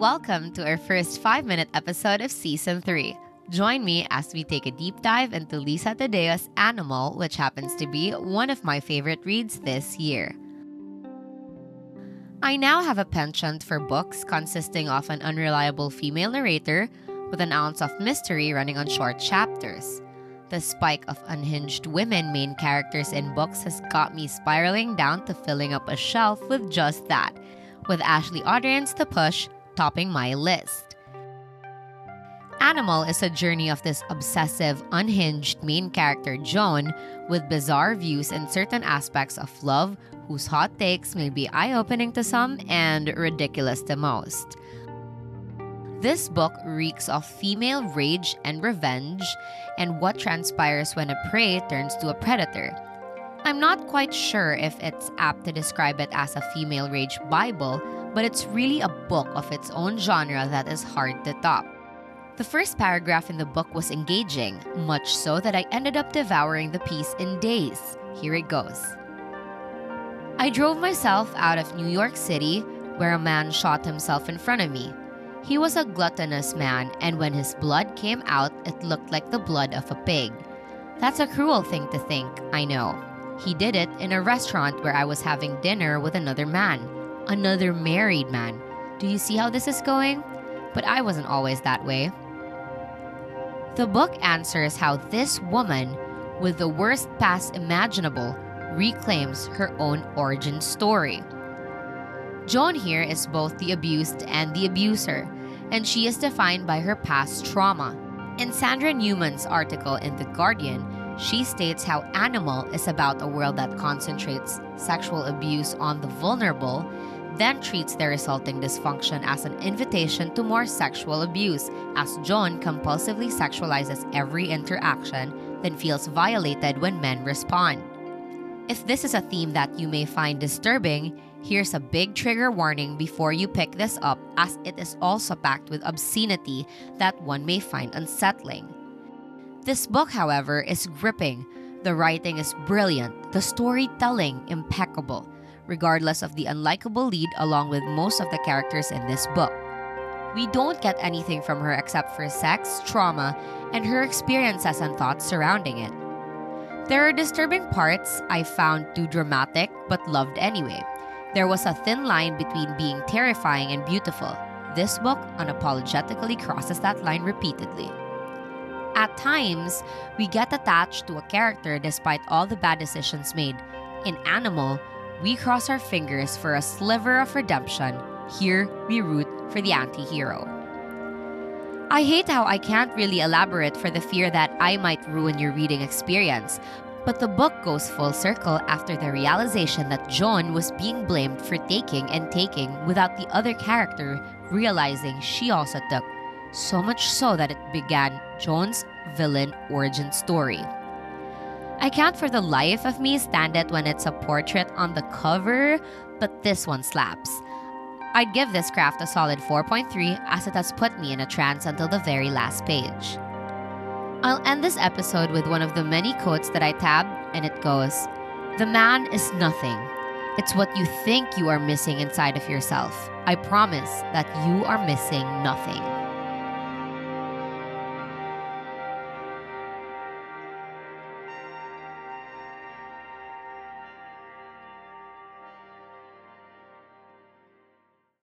Welcome to our first five minute episode of season three. Join me as we take a deep dive into Lisa Taddeo's Animal, which happens to be one of my favorite reads this year. I now have a penchant for books consisting of an unreliable female narrator with an ounce of mystery running on short chapters. The spike of unhinged women main characters in books has got me spiraling down to filling up a shelf with just that, with Ashley Audrain's The Push topping my list. Animal is a journey of this obsessive, unhinged main character, Joan, with bizarre views in certain aspects of love, whose hot takes may be eye opening to some and ridiculous to most. This book reeks of female rage and revenge and what transpires when a prey turns to a predator. I'm not quite sure if it's apt to describe it as a female rage Bible, but it's really a book of its own genre that is hard to top. The first paragraph in the book was engaging, much so that I ended up devouring the piece in days. Here it goes. I drove myself out of New York City, where a man shot himself in front of me. He was a gluttonous man, and when his blood came out, it looked like the blood of a pig. That's a cruel thing to think, I know. He did it in a restaurant where I was having dinner with another man, another married man. Do you see how this is going? But I wasn't always that way. The book answers how this woman, with the worst past imaginable, reclaims her own origin story. Joan here is both the abused and the abuser, and she is defined by her past trauma. In Sandra Newman's article in The Guardian, she states how Animal is about a world that concentrates sexual abuse on the vulnerable then treats the resulting dysfunction as an invitation to more sexual abuse, as Joan compulsively sexualizes every interaction, then feels violated when men respond. If this is a theme that you may find disturbing, here's a big trigger warning before you pick this up, as it is also packed with obscenity that one may find unsettling. This book, however, is gripping. The writing is brilliant, the storytelling impeccable regardless of the unlikable lead, along with most of the characters in this book. We don't get anything from her except for sex, trauma, and her experiences and thoughts surrounding it. There are disturbing parts I found too dramatic, but loved anyway. There was a thin line between being terrifying and beautiful. This book unapologetically crosses that line repeatedly. At times, we get attached to a character despite all the bad decisions made. In Animal, we cross our fingers for a sliver of redemption. Here, we root for the anti hero. I hate how I can't really elaborate for the fear that I might ruin your reading experience, but the book goes full circle after the realization that Joan was being blamed for taking and taking without the other character realizing she also took, so much so that it began Joan's villain origin story. I can't for the life of me stand it when it's a portrait on the cover, but this one slaps. I'd give this craft a solid 4.3 as it has put me in a trance until the very last page. I'll end this episode with one of the many quotes that I tabbed, and it goes The man is nothing. It's what you think you are missing inside of yourself. I promise that you are missing nothing.